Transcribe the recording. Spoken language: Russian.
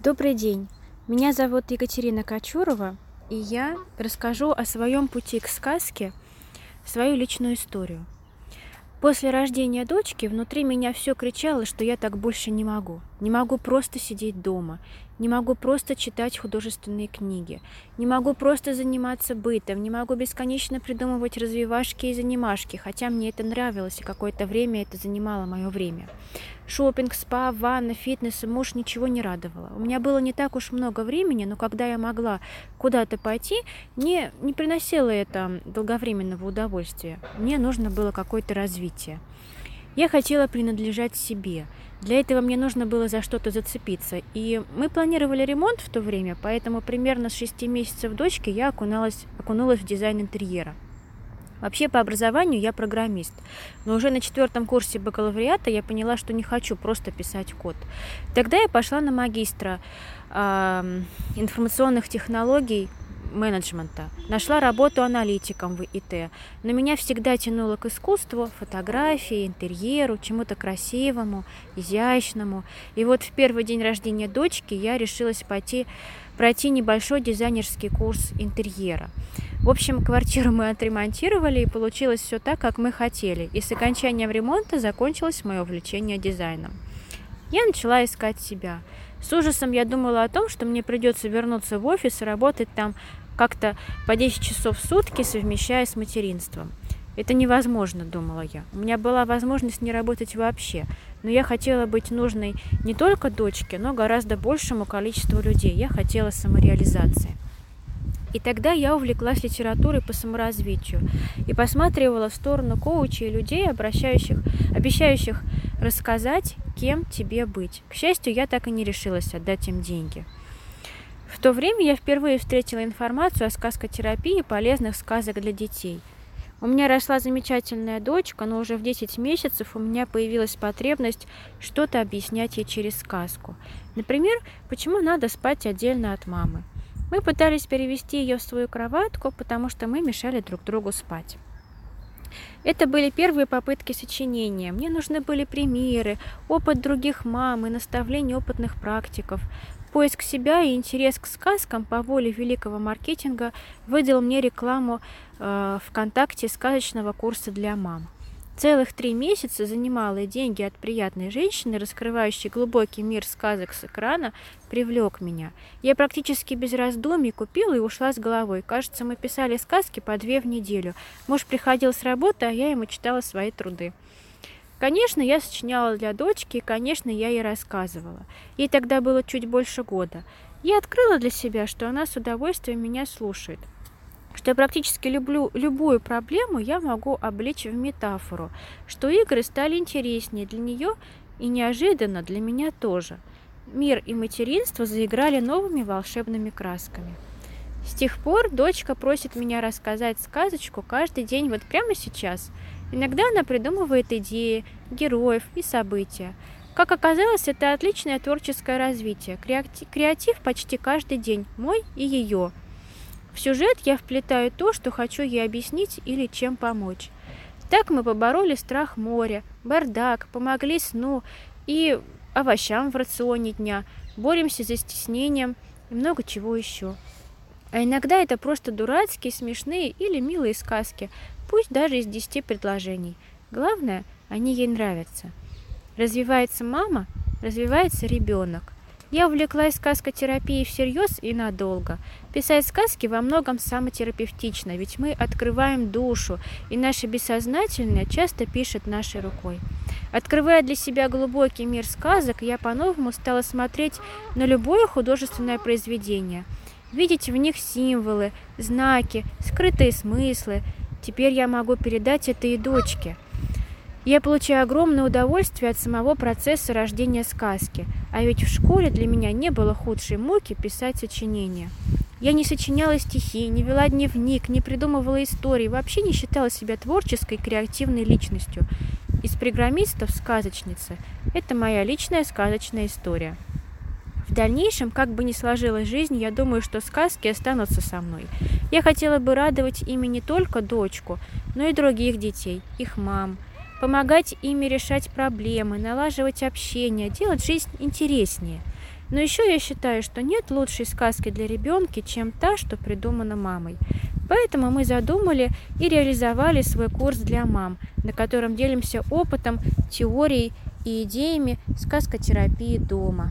Добрый день. Меня зовут Екатерина Кочурова, и я расскажу о своем пути к сказке, свою личную историю. После рождения дочки внутри меня все кричало, что я так больше не могу. Не могу просто сидеть дома, не могу просто читать художественные книги, не могу просто заниматься бытом, не могу бесконечно придумывать развивашки и занимашки, хотя мне это нравилось, и какое-то время это занимало мое время. Шопинг, спа, ванна, фитнес и муж ничего не радовало. У меня было не так уж много времени, но когда я могла куда-то пойти, мне не приносило это долговременного удовольствия. Мне нужно было какое-то развитие. Я хотела принадлежать себе. Для этого мне нужно было за что-то зацепиться. И мы планировали ремонт в то время, поэтому примерно с 6 месяцев дочки я окуналась, окунулась в дизайн интерьера. Вообще по образованию я программист, но уже на четвертом курсе бакалавриата я поняла, что не хочу просто писать код. Тогда я пошла на магистра э, информационных технологий менеджмента. Нашла работу аналитиком в ИТ. Но меня всегда тянуло к искусству, фотографии, интерьеру, чему-то красивому, изящному. И вот в первый день рождения дочки я решилась пойти, пройти небольшой дизайнерский курс интерьера. В общем, квартиру мы отремонтировали, и получилось все так, как мы хотели. И с окончанием ремонта закончилось мое увлечение дизайном. Я начала искать себя. С ужасом я думала о том, что мне придется вернуться в офис и работать там как-то по 10 часов в сутки, совмещая с материнством. Это невозможно, думала я. У меня была возможность не работать вообще, но я хотела быть нужной не только дочке, но гораздо большему количеству людей. Я хотела самореализации. И тогда я увлеклась литературой по саморазвитию и посматривала в сторону коучей и людей, обращающих, обещающих рассказать, кем тебе быть. К счастью, я так и не решилась отдать им деньги. В то время я впервые встретила информацию о сказкотерапии полезных сказок для детей. У меня росла замечательная дочка, но уже в 10 месяцев у меня появилась потребность что-то объяснять ей через сказку. Например, почему надо спать отдельно от мамы. Мы пытались перевести ее в свою кроватку, потому что мы мешали друг другу спать. Это были первые попытки сочинения. Мне нужны были примеры, опыт других мам и наставления опытных практиков. Поиск себя и интерес к сказкам по воле великого маркетинга выдал мне рекламу э, ВКонтакте сказочного курса для мам. Целых три месяца занималые деньги от приятной женщины, раскрывающей глубокий мир сказок с экрана, привлек меня. Я практически без раздумий купила и ушла с головой. Кажется, мы писали сказки по две в неделю. Муж приходил с работы, а я ему читала свои труды. Конечно, я сочиняла для дочки, и, конечно, я ей рассказывала. Ей тогда было чуть больше года. Я открыла для себя, что она с удовольствием меня слушает что я практически люблю любую проблему, я могу облечь в метафору, что игры стали интереснее для нее и неожиданно для меня тоже. Мир и материнство заиграли новыми волшебными красками. С тех пор дочка просит меня рассказать сказочку каждый день, вот прямо сейчас. Иногда она придумывает идеи, героев и события. Как оказалось, это отличное творческое развитие. Креатив почти каждый день, мой и ее – в сюжет я вплетаю то, что хочу ей объяснить или чем помочь. Так мы побороли страх моря, бардак, помогли сну и овощам в рационе дня, боремся за стеснением и много чего еще. А иногда это просто дурацкие, смешные или милые сказки, пусть даже из десяти предложений. Главное, они ей нравятся. Развивается мама, развивается ребенок. Я увлеклась сказкотерапией всерьез и надолго. Писать сказки во многом самотерапевтично, ведь мы открываем душу, и наше бессознательное часто пишет нашей рукой. Открывая для себя глубокий мир сказок, я по-новому стала смотреть на любое художественное произведение, видеть в них символы, знаки, скрытые смыслы. Теперь я могу передать это и дочке – я получаю огромное удовольствие от самого процесса рождения сказки, а ведь в школе для меня не было худшей муки писать сочинения. Я не сочиняла стихи, не вела дневник, не придумывала истории, вообще не считала себя творческой, креативной личностью. Из программистов сказочница – это моя личная сказочная история. В дальнейшем, как бы ни сложилась жизнь, я думаю, что сказки останутся со мной. Я хотела бы радовать ими не только дочку, но и других детей, их мам – помогать ими решать проблемы, налаживать общение, делать жизнь интереснее. Но еще я считаю, что нет лучшей сказки для ребенка, чем та, что придумана мамой. Поэтому мы задумали и реализовали свой курс для мам, на котором делимся опытом, теорией и идеями сказкотерапии дома.